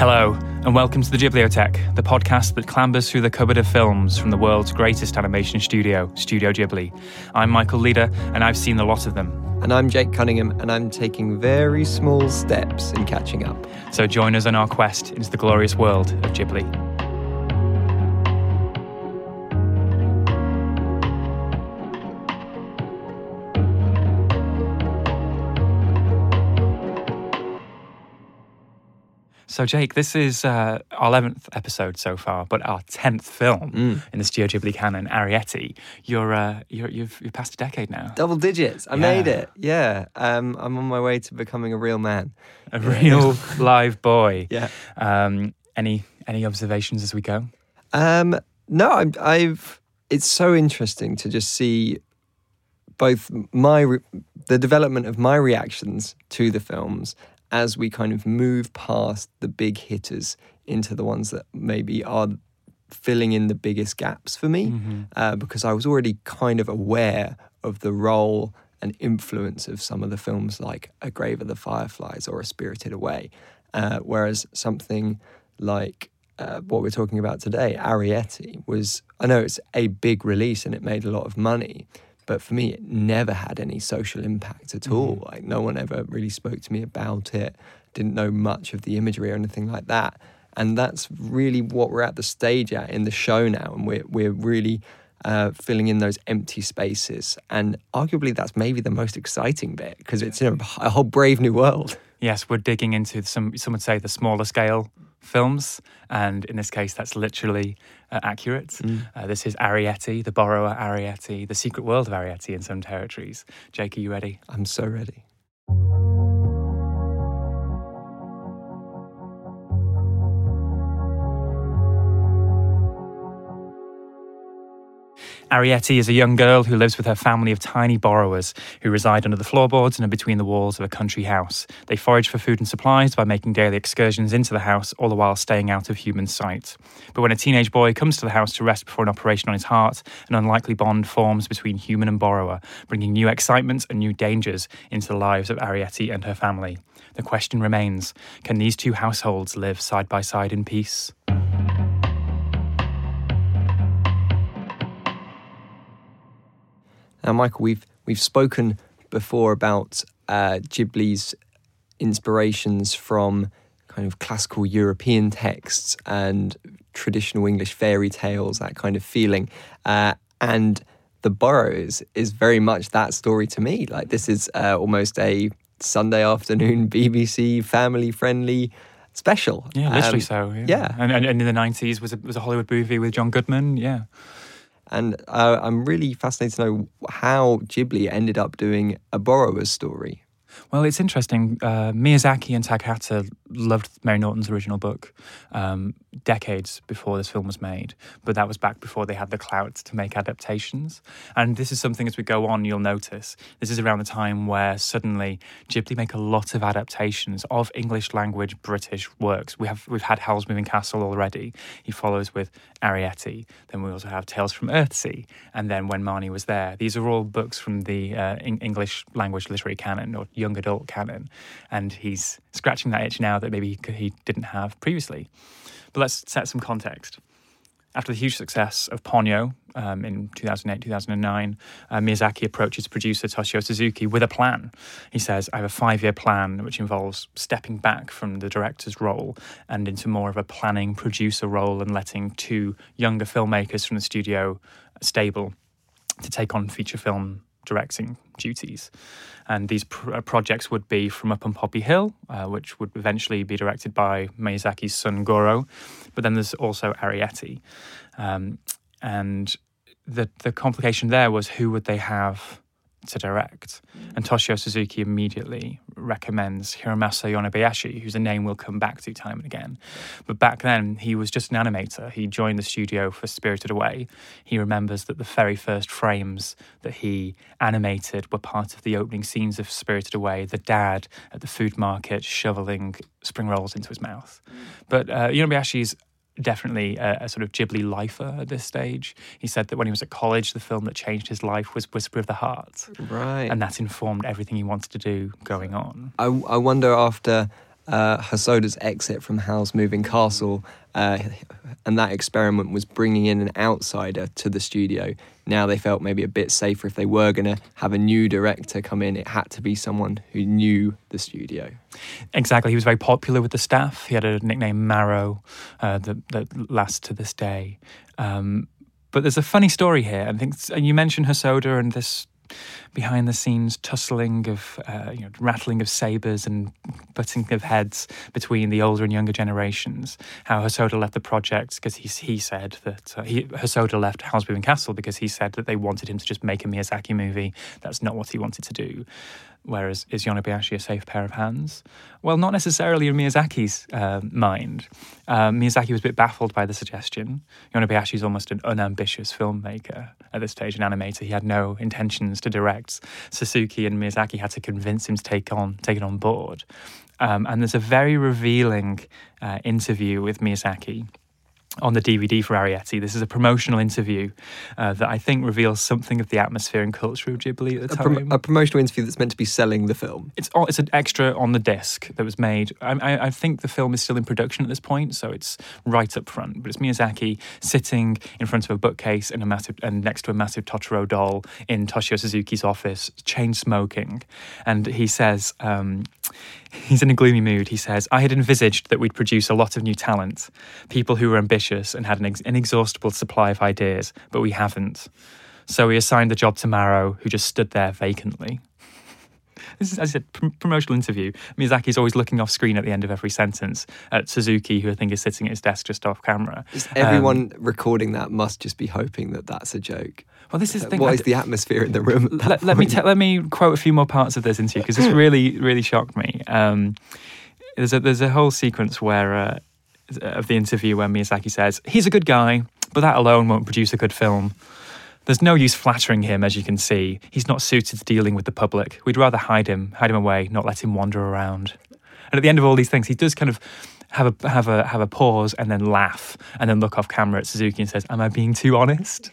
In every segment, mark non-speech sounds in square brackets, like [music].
Hello, and welcome to the Ghibliotheque, the podcast that clambers through the cupboard of films from the world's greatest animation studio, Studio Ghibli. I'm Michael Leader, and I've seen a lot of them. And I'm Jake Cunningham, and I'm taking very small steps in catching up. So join us on our quest into the glorious world of Ghibli. So, Jake, this is uh, our 11th episode so far, but our 10th film in the Studio Ghibli canon, Arrietty. You're, uh, you're, you've, you've passed a decade now. Double digits. I Yeah. made it. Yeah. Um, I'm on my way to becoming a real man. A real [laughs] live boy. Yeah. Um, any, any observations as we go? Um, no, I'm, I've. It's so interesting to just see both my re- the development of my reactions to the films as we kind of move past the big hitters into the ones that maybe are filling in the biggest gaps for me uh, because I was already kind of aware of the role and influence of some of the films like A Grave of the Fireflies or A Spirited Away. Uh, whereas something like uh, what we're talking about today, Arrietty, was, I know it's a big release and it made a lot of money, but for me, it never had any social impact at all. Like, no one ever really spoke to me about it, didn't know much of the imagery or anything like that. And that's really what we're at the stage at in the show now. And we're, we're really uh, filling in those empty spaces. And arguably, that's maybe the most exciting bit because it's a, a whole brave new world. Yes, we're digging into some, some would say, the smaller scale films. And in this case, that's literally uh, accurate. Uh, this is Arrietty, the borrower Arrietty, the secret world of Arrietty in some territories. Jake, are you ready? I'm so ready. Arrietty is a young girl who lives with her family of tiny borrowers who reside under the floorboards and in between the walls of a country house. They forage for food and supplies by making daily excursions into the house, all the while staying out of human sight. But when a teenage boy comes to the house to rest before an operation on his heart, an unlikely bond forms between human and borrower, bringing new excitement and new dangers into the lives of Arrietty and her family. The question remains can these two households live side by side in peace? Now, Michael, we've we've spoken before about uh, Ghibli's inspirations from kind of classical European texts and traditional English fairy tales, that kind of feeling, uh, and the Borrowers is very much that story to me. Like this is uh, almost a Sunday afternoon [laughs] BBC family friendly special. Yeah, literally Um, so. Yeah. yeah. And, and, and in the 90s was a, was a Hollywood movie with John Goodman. Yeah. And uh, I'm really fascinated to know how Ghibli ended up doing a borrower's story. Well, it's interesting. Uh, Miyazaki and Takahata loved Mary Norton's original book um, decades before this film was made, but that was back before they had the clout to make adaptations. And this is something as we go on, you'll notice. This is around the time where suddenly Ghibli make a lot of adaptations of English language British works. We have we've had Howl's Moving Castle already. He follows with Arrietty. Then we also have Tales from Earthsea, and then When Marnie Was There. These are all books from the uh, Eng- English language literary canon or young adult canon, and he's scratching that itch now that maybe he, didn't have previously. But let's set some context. after the huge success of Ponyo um, in 2008, 2009, uh, Miyazaki approaches producer Toshio Suzuki with a plan. He says, I have a five year plan which involves stepping back from the director's role and into more of a planning producer role and letting two younger filmmakers from the studio stable to take on feature film directing duties. And these pr- uh, projects would be From Up on Poppy Hill, uh, which would eventually be directed by Miyazaki's son Goro. But then there's also Arrietty. Um, and the, the complication there was who would they have to direct. And Toshio Suzuki immediately recommends Hiromasa Yonebayashi, whose a name we'll come back to time and again. But back then, he was just an animator. He joined the studio for Spirited Away. He remembers that the very first frames that he animated were part of the opening scenes of Spirited Away, the dad at the food market shoveling spring rolls into his mouth. But uh, Yonebayashi's definitely a, a, sort of Ghibli lifer at this stage. He said that when he was at college, the film that changed his life was Whisper of the Heart. Right. And that informed everything he wanted to do going on. I, I wonder after uh, exit from Howl's Moving Castle, uh, and that experiment was bringing in an outsider to the studio. Now they felt maybe a bit safer if they were going to have a new director come in. It had to be someone who knew the studio. Exactly. He was very popular with the staff. He had a nickname Maro uh, that, that lasts to this day. Um, but there's a funny story here. I think you mentioned Hosoda and this behind the scenes tussling of, uh, you know, rattling of sabers and butting of heads between the older and younger generations. How Hosoda left the project because he, he said that uh, he, Hosoda left Howl's Moving Castle because he said that they wanted him to just make a Miyazaki movie. That's not what he wanted to do. Whereas is Yonebayashi a safe pair of hands? Well, not necessarily in Miyazaki's uh, mind. Uh, Miyazaki was a bit baffled by the suggestion. Yonebayashi is almost an unambitious filmmaker at this stage, an animator. He had no intentions to direct. Suzuki and Miyazaki had to convince him to take on take it on board. Um, and there's a very revealing uh, interview with Miyazaki on the DVD for Arrietty. This is a promotional interview uh, that I think reveals something of the atmosphere and culture of Ghibli at the a time. Prom- a promotional interview that's meant to be selling the film. It's it's an extra on the disc that was made. I, I, I, think the film is still in production at this point, so it's right up front. But it's Miyazaki sitting in front of a bookcase and a massive and next to a massive Totoro doll in Toshio Suzuki's office, chain smoking, and he says. Um, He's in a gloomy mood. He says, I had envisaged that we'd produce a lot of new talent, people who were ambitious and had an ex- inexhaustible supply of ideas, but we haven't. So we assigned the job to Maro, who just stood there vacantly. [laughs] This is, as I said, pr- promotional interview. Miyazaki's always looking off screen at the end of every sentence at Suzuki, who I think is sitting at his desk just off camera. Everyone um, recording that must just be hoping that that's a joke. Well, this is the thing. What is the atmosphere in the room? Let, let, me te- let me quote a few more parts of this interview because this really really shocked me. Um, there's a there's a whole sequence where uh, of the interview where Miyazaki says he's a good guy, but that alone won't produce a good film. There's no use flattering him, as you can see. He's not suited to dealing with the public. We'd rather hide him, hide him away, not let him wander around. And at the end of all these things, he does kind of have a have a have a pause and then laugh and then look off camera at Suzuki and says, "Am I being too honest?"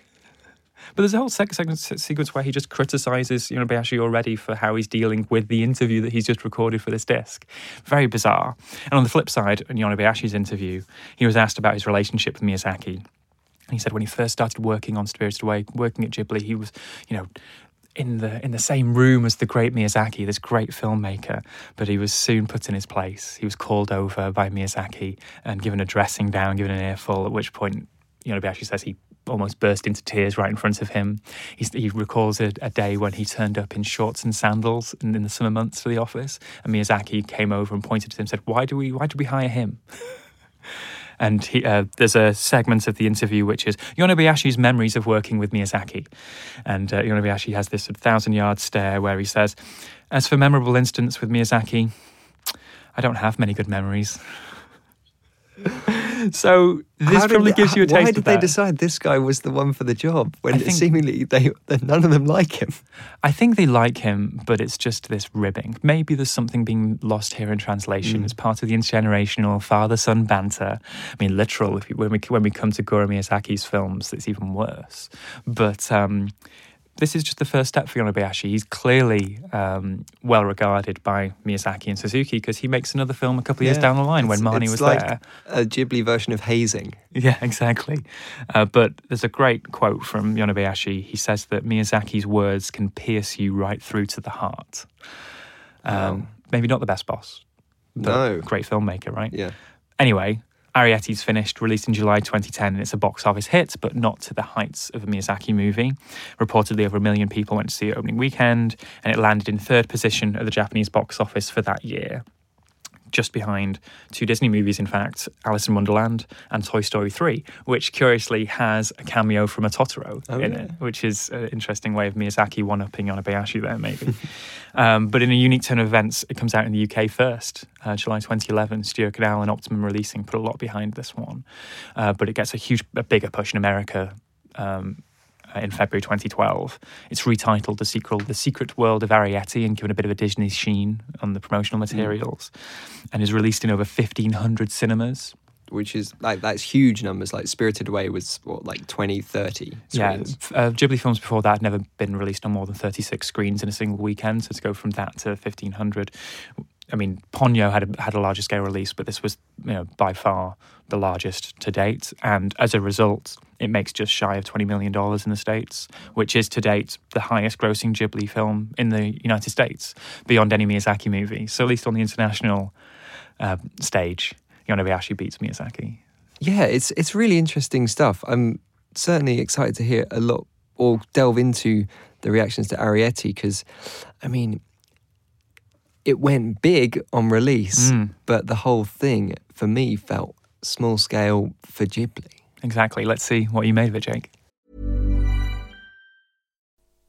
But there's a whole second sequence where he just criticizes Yonebayashi already for how he's dealing with the interview that he's just recorded for this disc. Very bizarre. And on the flip side, in Yonebayashi's interview, he was asked about his relationship with Miyazaki. And he said when he first started working on Spirited Away, working at Ghibli, he was, you know, in the in the same room as the great Miyazaki, this great filmmaker, but he was soon put in his place. He was called over by Miyazaki and given a dressing down, given an earful. At which point, you know, Bayashi says he almost burst into tears right in front of him. He's, he recalls a, a, day when he turned up in shorts and sandals in, in, the summer months for the office, and Miyazaki came over and pointed to him and said, "Why do we? Why did we hire him?" [laughs] and he, uh, there's a segment of the interview which is Yonebayashi's memories of working with Miyazaki, and uh, Yonebayashi has this thousand yard stare where he says, "As for memorable instance with Miyazaki, I don't have many good memories." [laughs] so this probably gives you a taste. Why did they decide this guy was the one for the job when think, seemingly they none of them like him? I think they like him, but it's just this ribbing. Maybe there's something being lost here in translation mm. as part of the intergenerational father-son banter. I mean, literal. You, when we when we come to Goro Miyazaki's films, it's even worse. But um, this is just the first step for Yonebayashi. He's clearly um, well regarded by Miyazaki and Suzuki because he makes another film a couple of years down the line when Marnie it's was like there. A Ghibli version of hazing. Yeah, exactly. Uh, but there's a great quote from Yonebayashi. He says that Miyazaki's words can pierce you right through to the heart. Um, Maybe not the best boss, No. great filmmaker, right? Yeah. Anyway, Arrietty's finished, released in July 2010, and it's a box office hit, but not to the heights of a Miyazaki movie. Reportedly, over a million people went to see it opening weekend, and it landed in third position at the Japanese box office for that year. Just behind two Disney movies, in fact, Alice in Wonderland and Toy Story 3, which curiously has a cameo from a Totoro Oh, in yeah. it, which is an interesting way of Miyazaki one upping on a Bayashi there, maybe. [laughs] um, but in a unique turn of events, it comes out in the UK first, uh, July 2011. Studio Canal and Optimum Releasing put a lot behind this one, uh, but it gets a huge, a bigger push in America. Um, in February 2012. It's retitled The sequel The Secret World of Arrietty and given a bit of a Disney sheen on the promotional materials and is released in over 1,500 cinemas. Which is like that's huge numbers. Like Spirited Away was what like 20, 30 screens. f- uh, Ghibli films before that had never been released on more than 36 screens in a single weekend. So to go from that to 1,500, I mean, Ponyo had a, had a larger scale release, but this was, you know, by far the largest to date. And as a result, it makes just shy of $20 million in the States, which is to date the highest grossing Ghibli film in the United States, beyond any Miyazaki movie. So at least on the international uh, stage, Yonebayashi beats Miyazaki. Yeah, it's it's really interesting stuff. I'm certainly excited to hear a lot or delve into the reactions to Arrietty because, I mean, it went big on release, Mm. but the whole thing for me felt small scale for Ghibli. Exactly. Let's see what you made of it, Jake.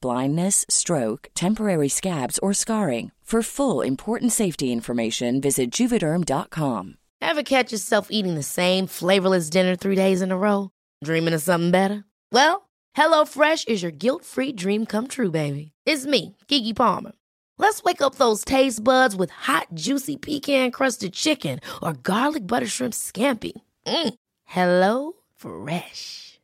blindness, stroke, temporary scabs, or scarring. For full important safety information, visit juvederm.com. Ever catch yourself eating the same flavorless dinner three days in a row? Dreaming of something better? Well, HelloFresh is your guilt free dream come true, baby. It's me, Keke Palmer. Let's wake up those taste buds with hot, juicy pecan crusted chicken or garlic butter shrimp scampi. Mm. Hello Fresh.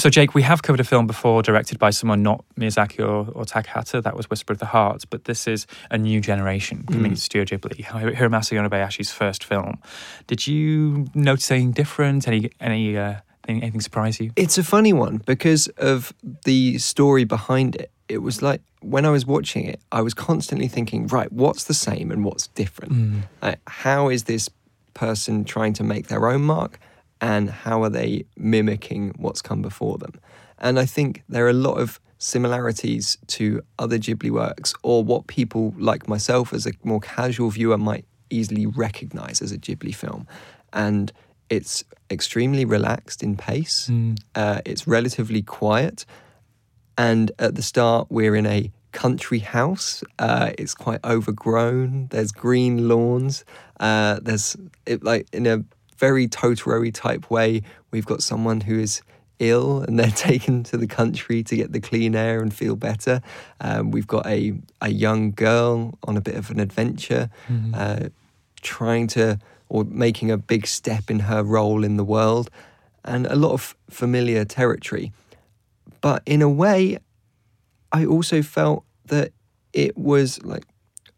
So, Jake, we have covered a film before directed by someone not Miyazaki or, or Takahata. That was Whisper of the Heart. But this is a new generation coming to Studio Ghibli. Hi- Hiromasa Yonebayashi's first film. Did you notice anything different? Any any uh, anything, anything surprise you? It's a funny one because of the story behind it. It was like when I was watching it, I was constantly thinking, right, what's the same and what's different? Like, how is this person trying to make their own mark and how are they mimicking what's come before them? And I think there are a lot of similarities to other Ghibli works or what people like myself as a more casual viewer might easily recognize as a Ghibli film. And it's extremely relaxed in pace, Mm. uh, it's relatively quiet. And at the start, we're in a country house. Uh, it's quite overgrown. There's green lawns. Uh, there's it, like in a very Totoro type way. We've got someone who is ill and they're [laughs] taken to the country to get the clean air and feel better. Um, we've got a a young girl on a bit of an adventure, uh, trying to or making a big step in her role in the world, and a lot of familiar territory. But in a way, I also felt that it was like,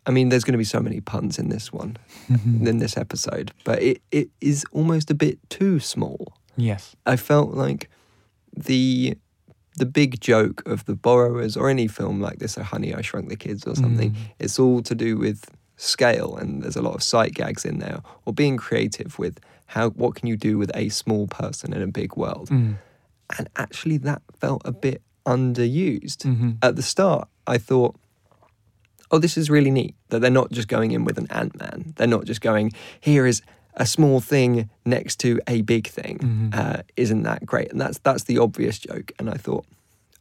I mean, there's going to be so many puns in this one, [laughs] in this episode, but it, it is almost a bit too small. Yes. I felt like the the big joke of the borrowers or any film like this, or Honey, I Shrunk the Kids or something, mm. it's all to do with scale and there's a lot of sight gags in there or being creative with how what can you do with a small person in a big world. Mm. And actually that felt a bit underused. Mm-hmm. At the start, I thought oh, this is really neat that they're not just going in with an Ant Man. They're not just going, here is a small thing next to a big thing. Uh, isn't that great? And that's that's the obvious joke. And I thought,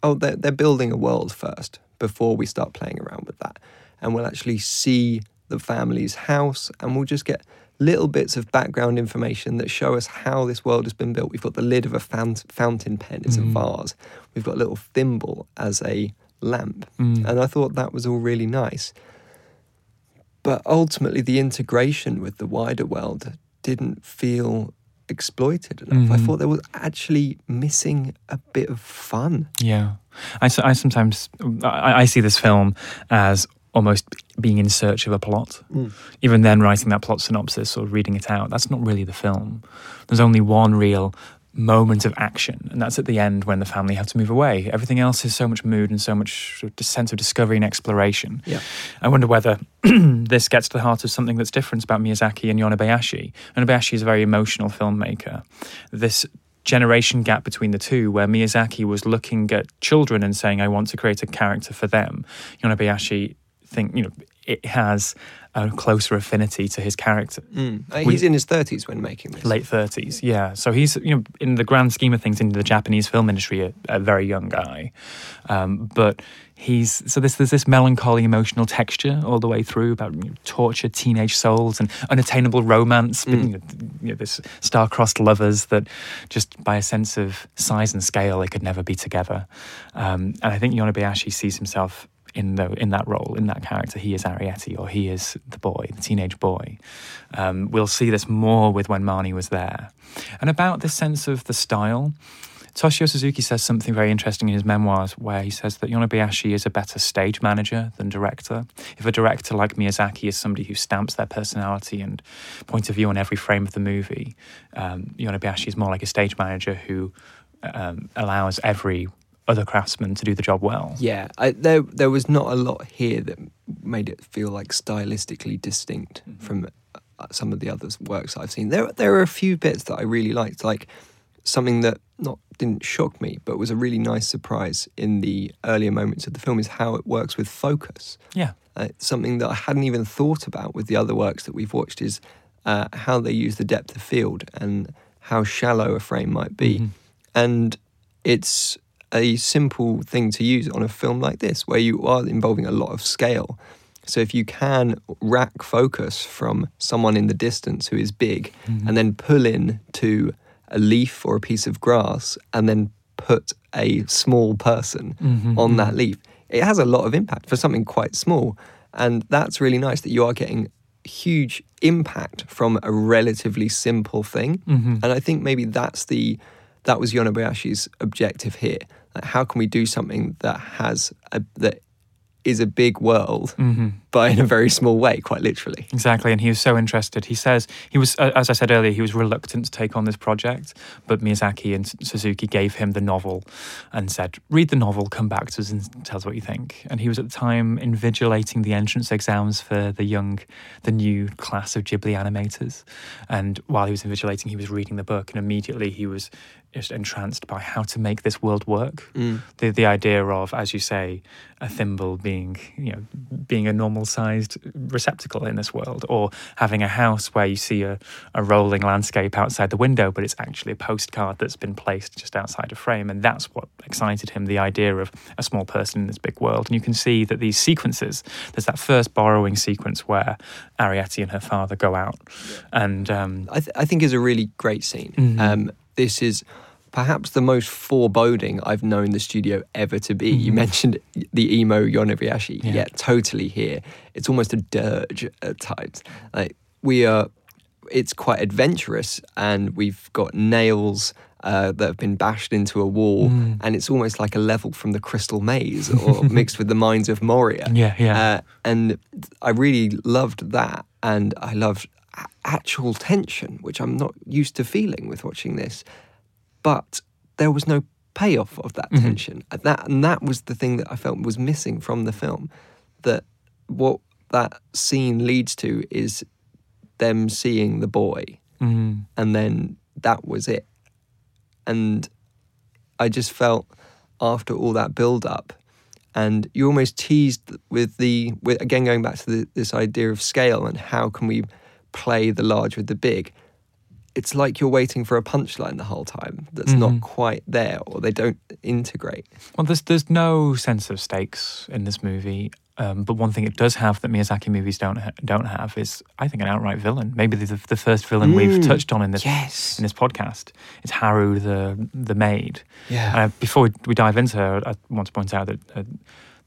oh, they're, they're building a world first before we start playing around with that. And we'll actually see the family's house and we'll just get little bits of background information that show us how this world has been built. We've got the lid of a fount- fountain pen, it's a vase. We've got a little thimble as a lamp. Mm. And I thought that was all really nice. But ultimately, the integration with the wider world didn't feel exploited enough. I mm-hmm. thought there was actually missing a bit of fun. Yeah, I, I sometimes I, I see this film as almost being in search of a plot. Mm. Even then, writing that plot synopsis or reading it out, that's not really the film. There's only one real moment of action, and that's at the end when the family have to move away. Everything else is so much mood and so much sort of sense of discovery and exploration. Yeah. I wonder whether [clears throat] this gets to the heart of something that's different about Miyazaki and Yonebayashi. Yonebayashi is a very emotional filmmaker. This generation gap between the two, where Miyazaki was looking at children and saying, "I want to create a character for them," Yonebayashi think you know it has a closer affinity to his character. Uh, We- he's in his 30s when making this. Late thirties, yeah. So he's, you know, in the grand scheme of things, in the Japanese film industry, a, a very young guy. Um, but he's so there's, there's this melancholy, emotional texture all the way through about you know, tortured teenage souls and unattainable romance. But, you know, you know, this star-crossed lovers that just by a sense of size and scale, they could never be together. Um, and I think Yonebayashi sees himself in the in that role, in that character. He is Arrietty, or he is the boy, the teenage boy. Um, we'll see this more with when Marnie was there. And about this sense of the style, Toshio Suzuki says something very interesting in his memoirs, where he says that Yonebayashi is a better stage manager than director. If a director like Miyazaki is somebody who stamps their personality and point of view on every frame of the movie, um, Yonebayashi is more like a stage manager who um, allows every other craftsmen to do the job well. Yeah, I, there there was not a lot here that made it feel like stylistically distinct from uh, some of the other works I've seen. There there are a few bits that I really liked, like something that not didn't shock me, but was a really nice surprise in the earlier moments of the film is how it works with focus. Yeah. Uh, something that I hadn't even thought about with the other works that we've watched is uh, how they use the depth of field and how shallow a frame might be. And it's a simple thing to use on a film like this, where you are involving a lot of scale. So if you can rack focus from someone in the distance who is big mm-hmm. and then pull in to a leaf or a piece of grass and then put a small person mm-hmm, on that mm-hmm. leaf, it has a lot of impact for something quite small. And that's really nice that you are getting huge impact from a relatively simple thing. And I think maybe that's the that was Yonebayashi's objective here. Like how can we do something that has a, that is a big world, mm-hmm. but in a very small way, quite literally. Exactly, and he was so interested. He says he was, as I said earlier, he was reluctant to take on this project, but Miyazaki and Suzuki gave him the novel and said, "Read the novel, come back to us and tell us what you think." And he was at the time invigilating the entrance exams for the young, the new class of Ghibli animators. And while he was invigilating, he was reading the book, and immediately he was just entranced by how to make this world work. The the idea of, as you say, a thimble being you know being a normal sized receptacle in this world, or having a house where you see a, a rolling landscape outside the window, but it's actually a postcard that's been placed just outside a frame, and that's what excited him. The idea of a small person in this big world, and you can see that these sequences. There's that first borrowing sequence where Arrietty and her father go out, and um, I, th- I think is a really great scene. Mhm. Um, this is perhaps the most foreboding I've known the studio ever to be. You Mhm. mentioned the emo Yonebayashi. Yeah. Yeah. totally here. It's almost a dirge at times. Like we are, it's quite adventurous, and we've got nails. Uh, that have been bashed into a wall, Mm. and it's almost like a level from the Crystal Maze, or [laughs] mixed with the Mines of Moria. Yeah, yeah. Uh, and I really loved that, and I loved actual tension, which I'm not used to feeling with watching this. But there was no payoff of that Mhm. tension, and that and that was the thing that I felt was missing from the film. That what that scene leads to is them seeing the boy, mm, and then that was it. And I just felt after all that build up, and you almost teased with the with, again going back to the, this idea of scale and how can we play the large with the big. It's like you're waiting for a punchline the whole time that's Mhm. not quite there, or they don't integrate. Well, there's there's no sense of stakes in this movie. Um, but one thing it does have that Miyazaki movies don't ha- don't have is, I think, an outright villain. Maybe the, the first villain we've Mm, touched on in this yes. in this podcast. It's Haru the the maid. Yeah. Uh, before we, we dive into her, I want to point out that uh,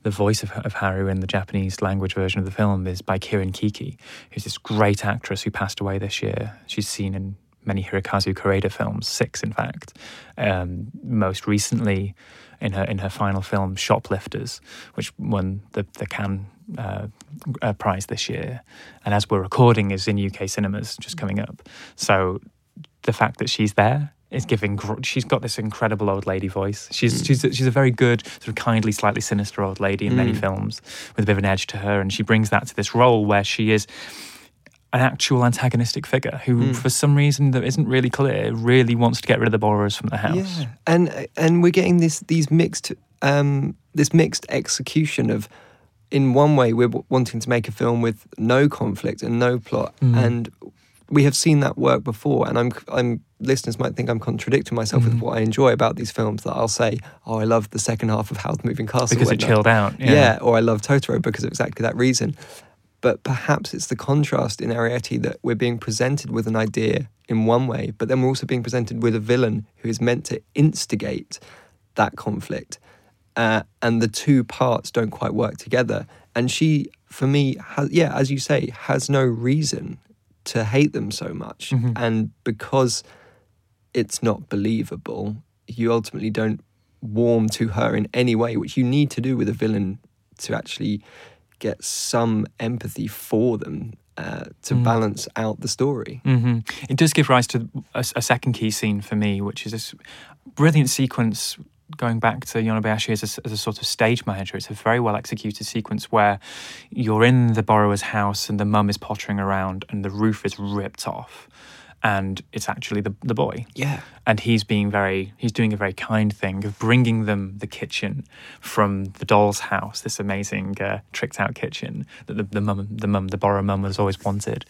the voice of, of Haru in the Japanese language version of the film is by Kirin Kiki, who's this great actress who passed away this year. She's seen in many Hirokazu Koreeda films, six in fact. Um, most recently, in her in her final film Shoplifters, which won the the Cannes uh, uh, prize this year, and as we're recording, is in UK cinemas just coming up. So the fact that she's there is giving. gr- She's got this incredible old lady voice. She's Mm. she's a, she's a very good sort of kindly, slightly sinister old lady in many Mm. films with a bit of an edge to her, and she brings that to this role where she is an actual antagonistic figure who, Mm. for some reason that isn't really clear, really wants to get rid of the borrowers from the house. Yeah, and and we're getting this these mixed um, this mixed execution of. In one way, we're wanting to make a film with no conflict and no plot, Mm. and we have seen that work before. And I'm, I'm listeners might think I'm contradicting myself Mm. with what I enjoy about these films. That I'll say, oh, I love the second half of Howl's Moving Castle Because it chilled out. Yeah. yeah, or I love Totoro because of exactly that reason. But perhaps it's the contrast in Arrietty that we're being presented with an idea in one way, but then we're also being presented with a villain who is meant to instigate that conflict. Uh, and the two parts don't quite work together. And she, for me, has, yeah, as you say, has no reason to hate them so much. Mhm. And because it's not believable, you ultimately don't warm to her in any way, which you need to do with a villain to actually get some empathy for them uh, to Mm. balance out the story. hmm It does give rise to a, a second key scene for me, which is this brilliant sequence going back to Yonebayashi as a, as a sort of stage manager. It's a very well executed sequence where you're in the borrower's house and the mum is pottering around and the roof is ripped off. And it's actually the, the boy. Yeah. And he's being very, he's doing a very kind thing of bringing them the kitchen from the doll's house, this amazing uh, tricked out kitchen that the, the mum, the mum, the borrower mum has always wanted.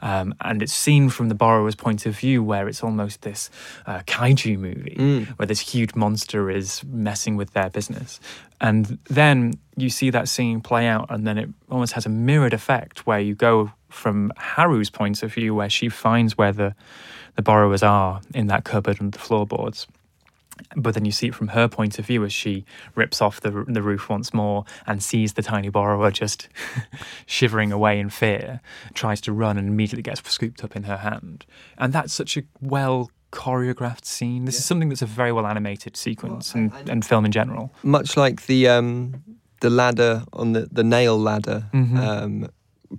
Um, and it's seen from the borrower's point of view where it's almost this uh, kaiju movie Mm. where this huge monster is messing with their business. And then you see that scene play out, and then it almost has a mirrored effect where you go from Haru's point of view, where she finds where the, the borrowers are in that cupboard and the floorboards. But then you see it from her point of view as she rips off the, the roof once more and sees the tiny borrower just [laughs] shivering away in fear, tries to run and immediately gets scooped up in her hand. And that's such a well choreographed scene. This is something that's a very well animated sequence and, and film in general. Much like the um, the ladder on the, the nail ladder Mhm. um,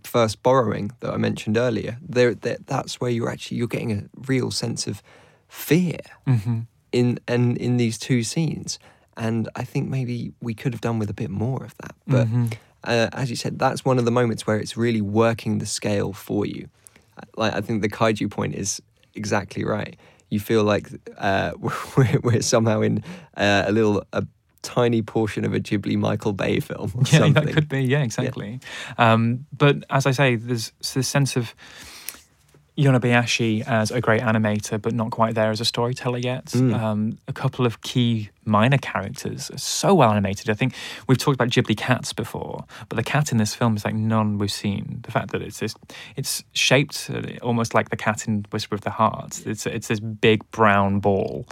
first borrowing that I mentioned earlier, there, there that's where you're actually you're getting a real sense of fear hmm in and in these two scenes. And I think maybe we could have done with a bit more of that. But Mhm. uh, as you said, that's one of the moments where it's really working the scale for you. Like I think the kaiju point is exactly right. you feel like uh, [laughs] we're, we're somehow in uh, a little a tiny portion of a Ghibli Michael Bay film. Or [laughs] Yeah, something. that could be. Yeah, exactly. Um, but as I say, there's this sense of Yonebayashi as a great animator, but not quite there as a storyteller yet. Mm. Um, a couple of key minor characters are so well animated. I think we've talked about Ghibli cats before, but the cat in this film is like none we've seen. The fact that it's this, it's shaped uh, almost like the cat in Whisper of the Heart. It's it's this big brown ball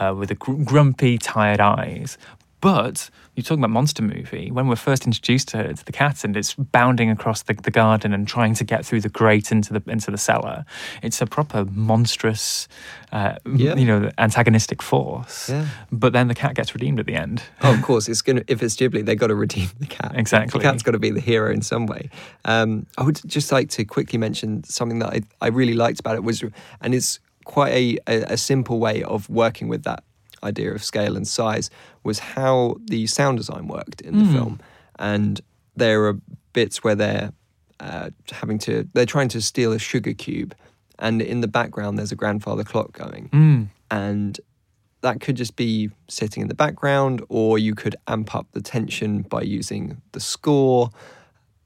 uh, with the gr- grumpy, tired eyes. But you're talking about monster movie. When we're first introduced to, to the cat and it's bounding across the, the garden and trying to get through the grate into the into the cellar, it's a proper monstrous, uh, Yeah. you know, antagonistic force. Yeah. But then the cat gets redeemed at the end. Oh, of course, it's gonna. If it's Ghibli, they've got to redeem the cat. Exactly. the cat's got to be the hero in some way. Um, I would just like to quickly mention something that I, I really liked about it was, and it's quite a, a, a simple way of working with that idea of scale and size was how the sound design worked in the Mm. film, and there are bits where they're uh, having to they're trying to steal a sugar cube, and in the background there's a grandfather clock going, Mm. and that could just be sitting in the background, or you could amp up the tension by using the score.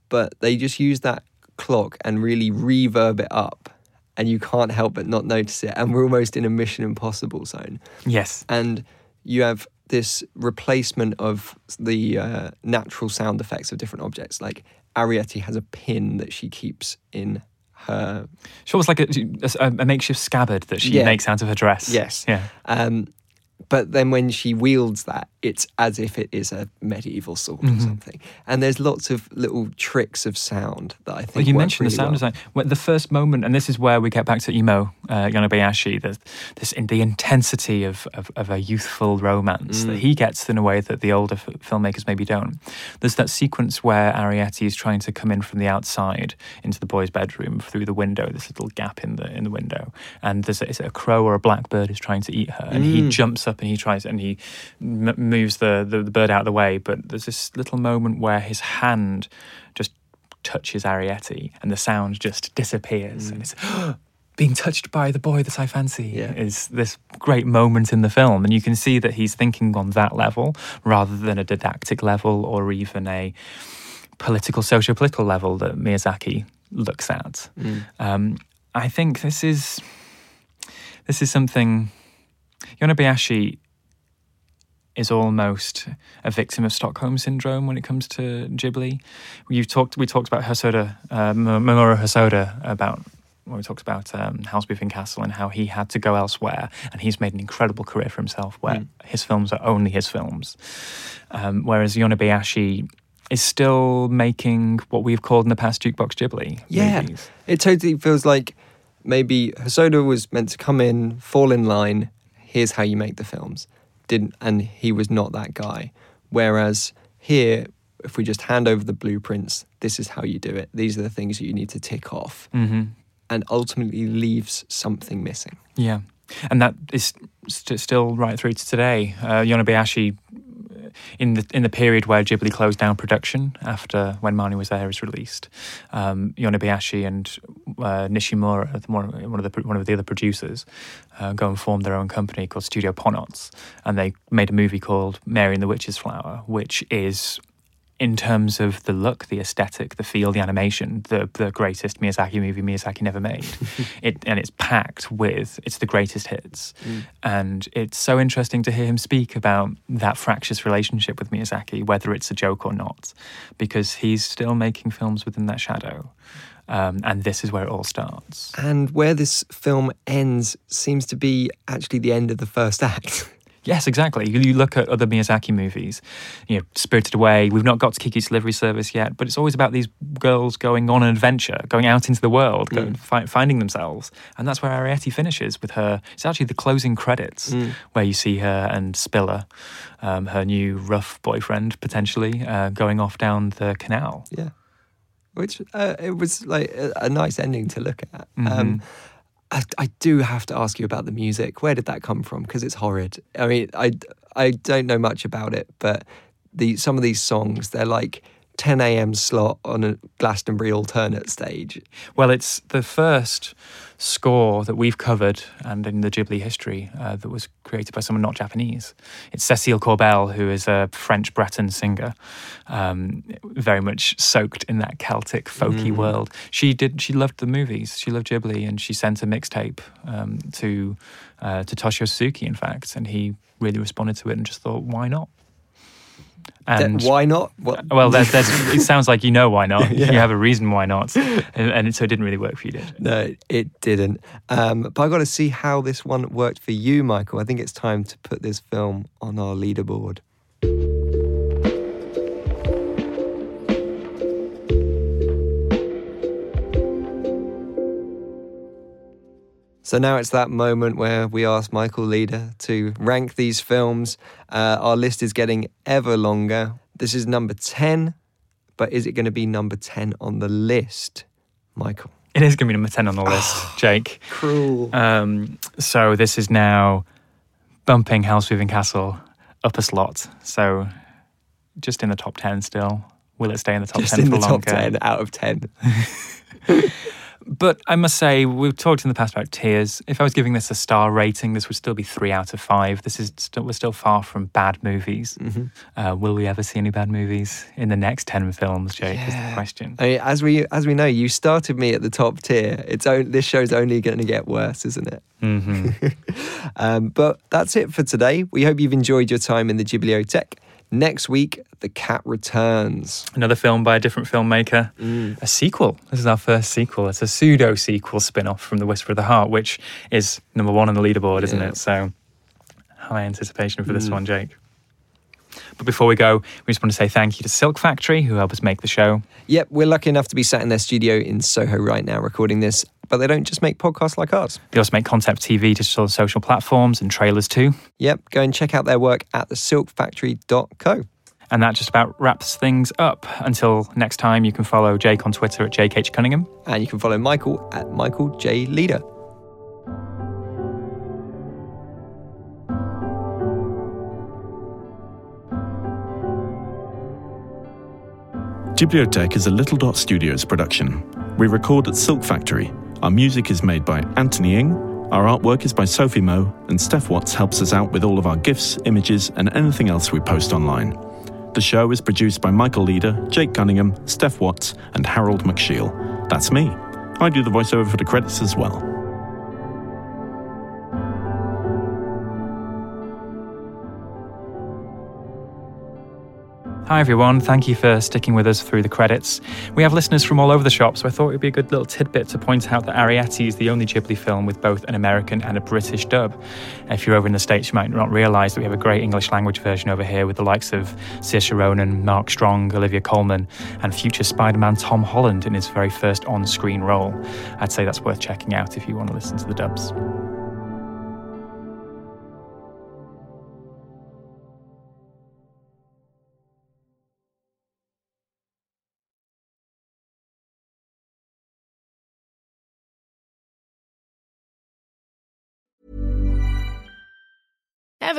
But they just use that clock and really reverb it up, and you can't help but not notice it. And we're almost in a Mission Impossible zone. Yes. And you have this replacement of the uh, natural sound effects of different objects. Like Arrietty has a pin that she keeps in her She almost like a, a, a makeshift scabbard that she Yeah. makes out of her dress. Yes. Yeah. Um, but then when she wields that, it's as if it is a medieval sword Mm-hmm. or something. And there's lots of little tricks of sound that I think. Well, you mentioned really the sound well. design. When the first moment, and this is where we get back to emo uh, Yonebayashi, the, this in the intensity of, of, of a youthful romance Mm. that he gets in a way that the older f- filmmakers maybe don't. There's that sequence where Arrietty is trying to come in from the outside into the boy's bedroom through the window. This little gap in the in the window, and there's a, is it a crow or a blackbird is trying to eat her, and Mm. he jumps up and he tries and he m- moves the, the the bird out of the way. But there's this little moment where his hand just touches Arrietty and the sound just disappears and it's [gasps] being touched by the boy that I fancy Yeah. is this great moment in the film and you can see that he's thinking on that level rather than a didactic level or even a political socio-political level that Miyazaki looks at. Um, I think this is this is something Yonebayashi is almost a victim of Stockholm syndrome when it comes to Ghibli. You've talked, we talked about Hosoda, uh, Mamoru Hosoda, about when we talked about um, Howl's Moving Castle and how he had to go elsewhere, and he's made an incredible career for himself where his films are only his films, um, whereas Yonebayashi is still making what we've called in the past jukebox Ghibli Yeah, movies. it totally feels like maybe Hosoda was meant to come in, fall in line. Here's how you make the films. Didn't, and he was not that guy. Whereas here, if we just hand over the blueprints, this is how you do it. These are the things that you need to tick off, hmm and ultimately leaves something missing. Yeah, and that is st- still right through to today. Uh, Yonebayashi, uh, in the in the period where Ghibli closed down production after When Marnie Was There was released, um, and uh, Nishimura, one of, one of the one of the other producers, uh, go and form their own company called Studio Ponoc, and they made a movie called Mary and the Witch's Flower, which is in terms of the look, the aesthetic, the feel, the animation, the the greatest Miyazaki movie Miyazaki never made. [laughs] it and it's packed with it's the greatest hits, and it's so interesting to hear him speak about that fractious relationship with Miyazaki, whether it's a joke or not, because he's still making films within that shadow, um, and this is where it all starts. And where this film ends seems to be actually the end of the first act. [laughs] Yes, exactly. You, look at other Miyazaki movies, you know, Spirited Away. We've not got to Kiki's Delivery Service yet, but it's always about these girls going on an adventure, going out into the world, going, fi- finding themselves, and that's where Arrietty finishes with her. It's actually the closing credits where you see her and Spiller, um, her new rough boyfriend, potentially uh, going off down the canal. Yeah. Which uh, it was like a, a nice ending to look at. Mm-hmm. Um, I, I do have to ask you about the music. Where did that come from? Because it's horrid. I mean, I, I don't know much about it, but the some of these songs they're like 10 a.m. slot on a Glastonbury alternate stage. Well, it's the first score that we've covered and in the Ghibli history uh, that was created by someone not Japanese. It's Cécile Corbel, who is a French Breton singer, um, very much soaked in that Celtic folky Mm. world. She did. She loved the movies. She loved Ghibli, and she sent a mixtape um, to uh, to Toshio Suzuki, in fact, and he really responded to it and just thought, why not? Th- why not? What? Well, there's, there's, it sounds like you know why not. [laughs] Yeah. You have a reason why not, and, and so it didn't really work for you, did it? No, it didn't. Um, but I got to see how this one worked for you, Michael. I think it's time to put this film on our leaderboard. So now it's that moment where we ask Michael Leader to rank these films. Uh, our list is getting ever longer. This is number 10, but is it going to be number 10 on the list, Michael? It is going to be number 10 on the list, Jake. Cruel. Um, so this is now bumping Howl's Moving Castle up a slot. So just in the top 10 still. Will it stay in the top Just 10 in for the top 10 out of 10. [laughs] But I must say, we've talked in the past about tears. If I was giving this a star rating, this would still be three out of five. This is still, we're still far from bad movies. Mm-hmm. Uh, will we ever see any bad movies in the next 10 films, Jake? Is the question. I mean, as we as we know, you started me at the top tier. It's on, this show's only going to get worse, isn't it? hmm [laughs] Um, but that's it for today. We hope you've enjoyed your time in the Ghibliotheque. Next week, The Cat Returns. Another film by a different filmmaker. Mm. A sequel. This is our first sequel. It's a pseudo sequel spin off from The Whisper of the Heart, which is number one on the leaderboard, isn't it? So, high anticipation for this Mm. one, Jake. But before we go, we just want to say thank you to Silk Factory, who helped us make the show. Yep, we're lucky enough to be sat in their studio in Soho right now recording this, but they don't just make podcasts like ours. They also make concept TV, digital and social platforms, and trailers too. Yep, go and check out their work at thesilkfactory.co. And that just about wraps things up. Until next time, you can follow Jake on Twitter at Jake H. Cunningham. And you can follow Michael at Michael J. Leader. Ghibliotheque is a Little Dot Studios production. We record at Silk Factory. Our music is made by Anthony Ing. Our artwork is by Sophie Moe, and Steph Watts helps us out with all of our GIFs, images, and anything else we post online. The show is produced by Michael Leader, Jake Cunningham, Steph Watts, and Harold McShiel. That's me. I do the voiceover for the credits as well. Hi, everyone. Thank you for sticking with us through the credits. We have listeners from all over the shop, so I thought it would be a good little tidbit to point out that Arrietty is the only Ghibli film with both an American and a British dub. If you're over in the States, you might not realise that we have a great English language version over here with the likes of Saoirse Ronan, Mark Strong, Olivia Colman, and future Spider Man Tom Holland in his very first on screen role. I'd say that's worth checking out if you want to listen to the dubs.